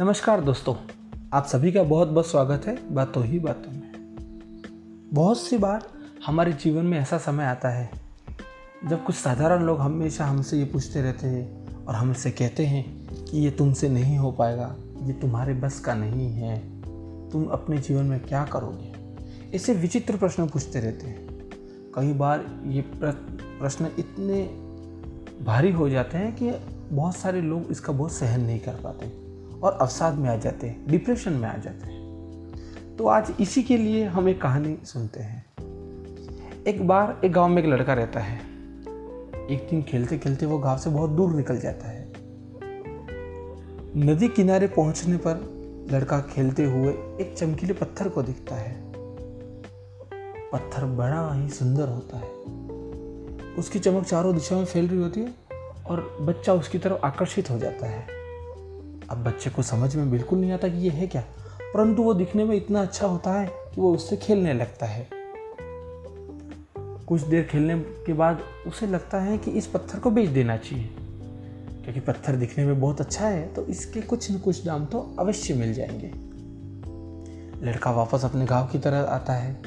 नमस्कार दोस्तों, आप सभी का बहुत बहुत स्वागत है बातों ही बातों में। बहुत सी बार हमारे जीवन में ऐसा समय आता है, जब कुछ साधारण लोग हमेशा हमसे ये पूछते रहते हैं और हमसे कहते हैं कि ये तुमसे नहीं हो पाएगा, ये तुम्हारे बस का नहीं है, तुम अपने जीवन में क्या करोगे? ऐसे विचित्र प्रश्न पूछते रहते हैं। कई बार ये प्रश्न इतने भारी हो जाते हैं कि बहुत सारे लोग इसका बहुत सहन नहीं कर पाते। और अवसाद में आ जाते हैं डिप्रेशन में आ जाते हैं। तो आज इसी के लिए हम एक कहानी सुनते हैं। एक बार एक गाँव में एक लड़का रहता है। एक दिन खेलते खेलते वो गाँव से बहुत दूर निकल जाता है। नदी किनारे पहुँचने पर लड़का खेलते हुए एक चमकीले पत्थर को दिखता है। पत्थर बड़ा ही सुंदर होता है। उसकी चमक चारों दिशा में फैल रही होती है और बच्चा उसकी तरफ़ आकर्षित हो जाता है। अब बच्चे को समझ में बिल्कुल नहीं आता कि ये है क्या? परंतु वो दिखने में इतना अच्छा होता है कि वो उससे खेलने लगता है। कुछ देर खेलने के बाद उसे लगता है कि इस पत्थर को बेच देना चाहिए। क्योंकि पत्थर दिखने में बहुत अच्छा है तो इसके कुछ न कुछ दाम तो अवश्य मिल जाएँगे। लड़का वापस अपने गाँव की तरह आता है।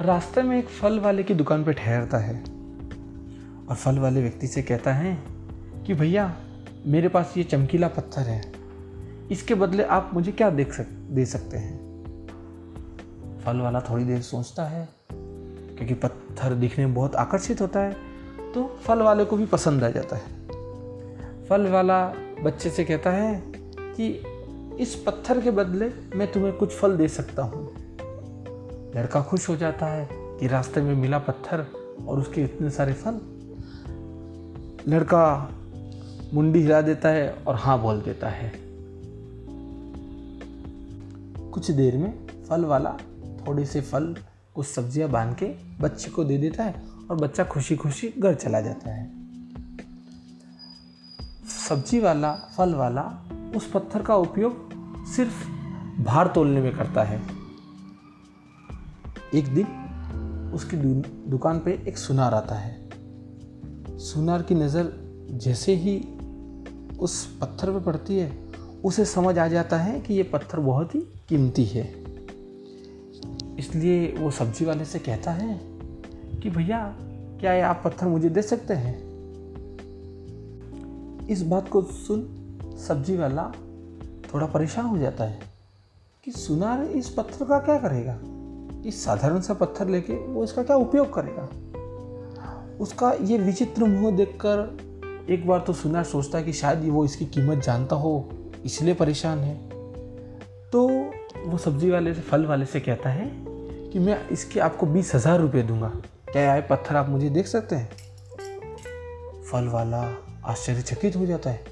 रास्ते में एक फल वाले की दुकान पर ठहरता है। और फल वाले व्यक्ति से कहता है कि, भैया मेरे पास ये चमकीला पत्थर है। इसके बदले आप मुझे क्या देख सक, दे सकते हैं? फल वाला थोड़ी देर सोचता है, क्योंकि पत्थर दिखने में बहुत आकर्षित होता है तो फल वाले को भी पसंद आ जाता है। फल वाला बच्चे से कहता है कि इस पत्थर के बदले मैं तुम्हें कुछ फल दे सकता हूँ। लड़का खुश हो जाता है कि रास्ते में मिला पत्थर और उसके इतने सारे फल। लड़का मुंडी हिला देता है और हाँ बोल देता है। कुछ देर में फल वाला थोड़े से फल, कुछ सब्ज़ियाँ बाँध के बच्चे को दे देता है और बच्चा खुशी खुशी घर चला जाता है। सब्ज़ी वाला, फल वाला उस पत्थर का उपयोग सिर्फ़ भार तोलने में करता है। एक दिन उसकी दुकान पे एक सुनार आता है। सुनार की नज़र जैसे ही उस पत्थर पर पड़ती है, उसे समझ आ जाता है कि ये पत्थर बहुत ही कीमती है। इसलिए वो सब्ज़ी वाले से कहता है कि, भैया, क्या ये आप पत्थर मुझे दे सकते हैं? इस बात को सुन सब्ज़ी वाला थोड़ा परेशान हो जाता है कि सुनार इस पत्थर का क्या करेगा? इस साधारण सा पत्थर लेके वो इसका क्या उपयोग करेगा? उसका ये विचित्र मुँह देखकर एक बार तो सुनार सोचता कि शायद वो इसकी कीमत जानता हो, इसलिए परेशान है। तो वो सब्ज़ी वाले से, फल वाले से कहता है कि मैं इसके आपको बीस हज़ार रुपये दूँगा। क्या आए पत्थर आप मुझे देख सकते हैं? फल वाला आश्चर्यचकित हो जाता है।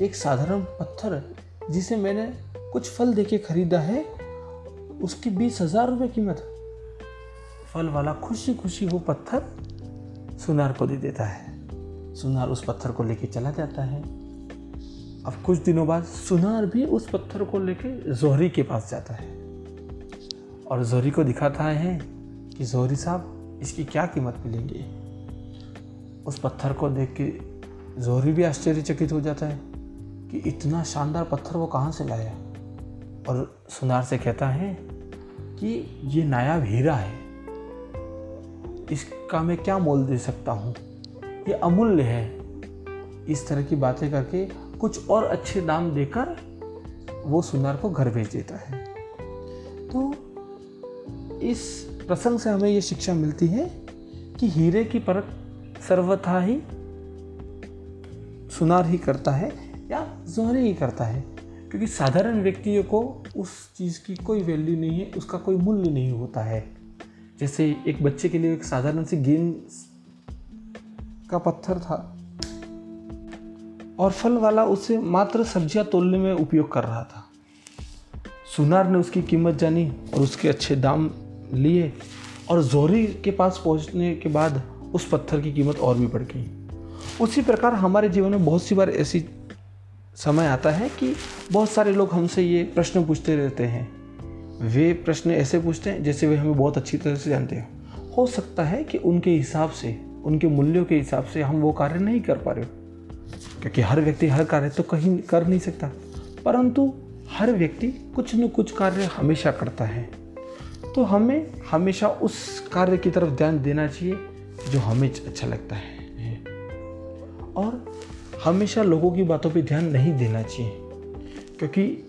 एक साधारण पत्थर जिसे मैंने कुछ फल देके खरीदा है, उसकी बीस हज़ार रुपये कीमत। फल वाला खुशी खुशी वो पत्थर सुनार को दे देता है। सुनार उस पत्थर को लेके चला जाता है। अब कुछ दिनों बाद सुनार भी उस पत्थर को लेके जोहरी के पास जाता है। और जोहरी को दिखाता है कि जोहरी साहब, इसकी क्या कीमत मिलेंगी? उस पत्थर को देख के जोहरी भी आश्चर्यचकित हो जाता है कि इतना शानदार पत्थर वो कहाँ से लाया? और सुनार से कहता है कि ये नायाब हीरा है। इसका मैं क्या मोल दे सकता हूँ? ये अमूल्य है। इस तरह की बातें करके कुछ और अच्छे दाम देकर वो सुनार को घर भेज देता है। तो इस प्रसंग से हमें ये शिक्षा मिलती है कि हीरे की परख सर्वथा ही सुनार ही करता है या जोहरी ही करता है। क्योंकि साधारण व्यक्तियों को उस चीज़ की कोई वैल्यू नहीं है, उसका कोई मूल्य नहीं होता है। जैसे एक बच्चे के लिए एक साधारण सी गेंद का पत्थर था। और फल वाला उसे मात्र सब्ज़ियाँ तोलने में उपयोग कर रहा था। सुनार ने उसकी कीमत जानी और उसके अच्छे दाम लिए और जोहरी के पास पहुँचने के बाद उस पत्थर की कीमत और भी बढ़ गई। उसी प्रकार हमारे जीवन में बहुत सी बार ऐसी समय आता है कि बहुत सारे लोग हमसे ये प्रश्न पूछते रहते हैं। वे प्रश्न ऐसे पूछते हैं जैसे वे हमें बहुत अच्छी तरह से जानते हैं। हो सकता है कि उनके हिसाब से उनके मूल्यों के हिसाब से हम वो कार्य नहीं कर पा रहे क्योंकि हर व्यक्ति हर कार्य तो कहीं कर नहीं सकता। परंतु हर व्यक्ति कुछ न कुछ कार्य हमेशा करता है। तो हमें हमेशा उस कार्य की तरफ़ ध्यान देना चाहिए जो हमें अच्छा लगता है। और हमेशा लोगों की बातों पे ध्यान नहीं देना चाहिए। क्योंकि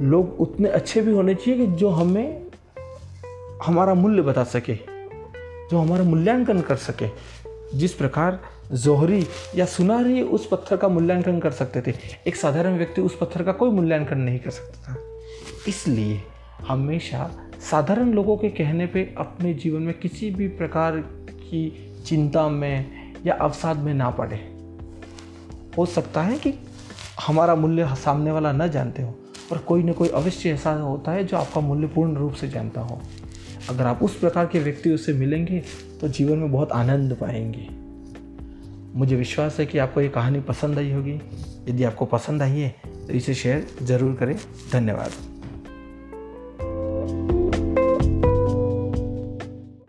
लोग उतने अच्छे भी होने चाहिए कि जो हमें हमारा मूल्य बता सके, जो हमारा मूल्यांकन कर सके। जिस प्रकार जोहरी या सुनारी उस पत्थर का मूल्यांकन कर सकते थे, एक साधारण व्यक्ति उस पत्थर का कोई मूल्यांकन नहीं कर सकता था। इसलिए हमेशा साधारण लोगों के कहने पे अपने जीवन में किसी भी प्रकार की चिंता में या अवसाद में ना पड़े। हो सकता है कि हमारा मूल्य सामने वाला न जानते हो पर कोई ना कोई अवश्य ऐसा होता है जो आपका मूल्य पूर्ण रूप से जानता हो। अगर आप उस प्रकार के व्यक्ति से मिलेंगे तो जीवन में बहुत आनंद पाएँगे। मुझे विश्वास है कि आपको ये कहानी पसंद आई होगी। यदि आपको पसंद आई है तो इसे शेयर ज़रूर करें। धन्यवाद।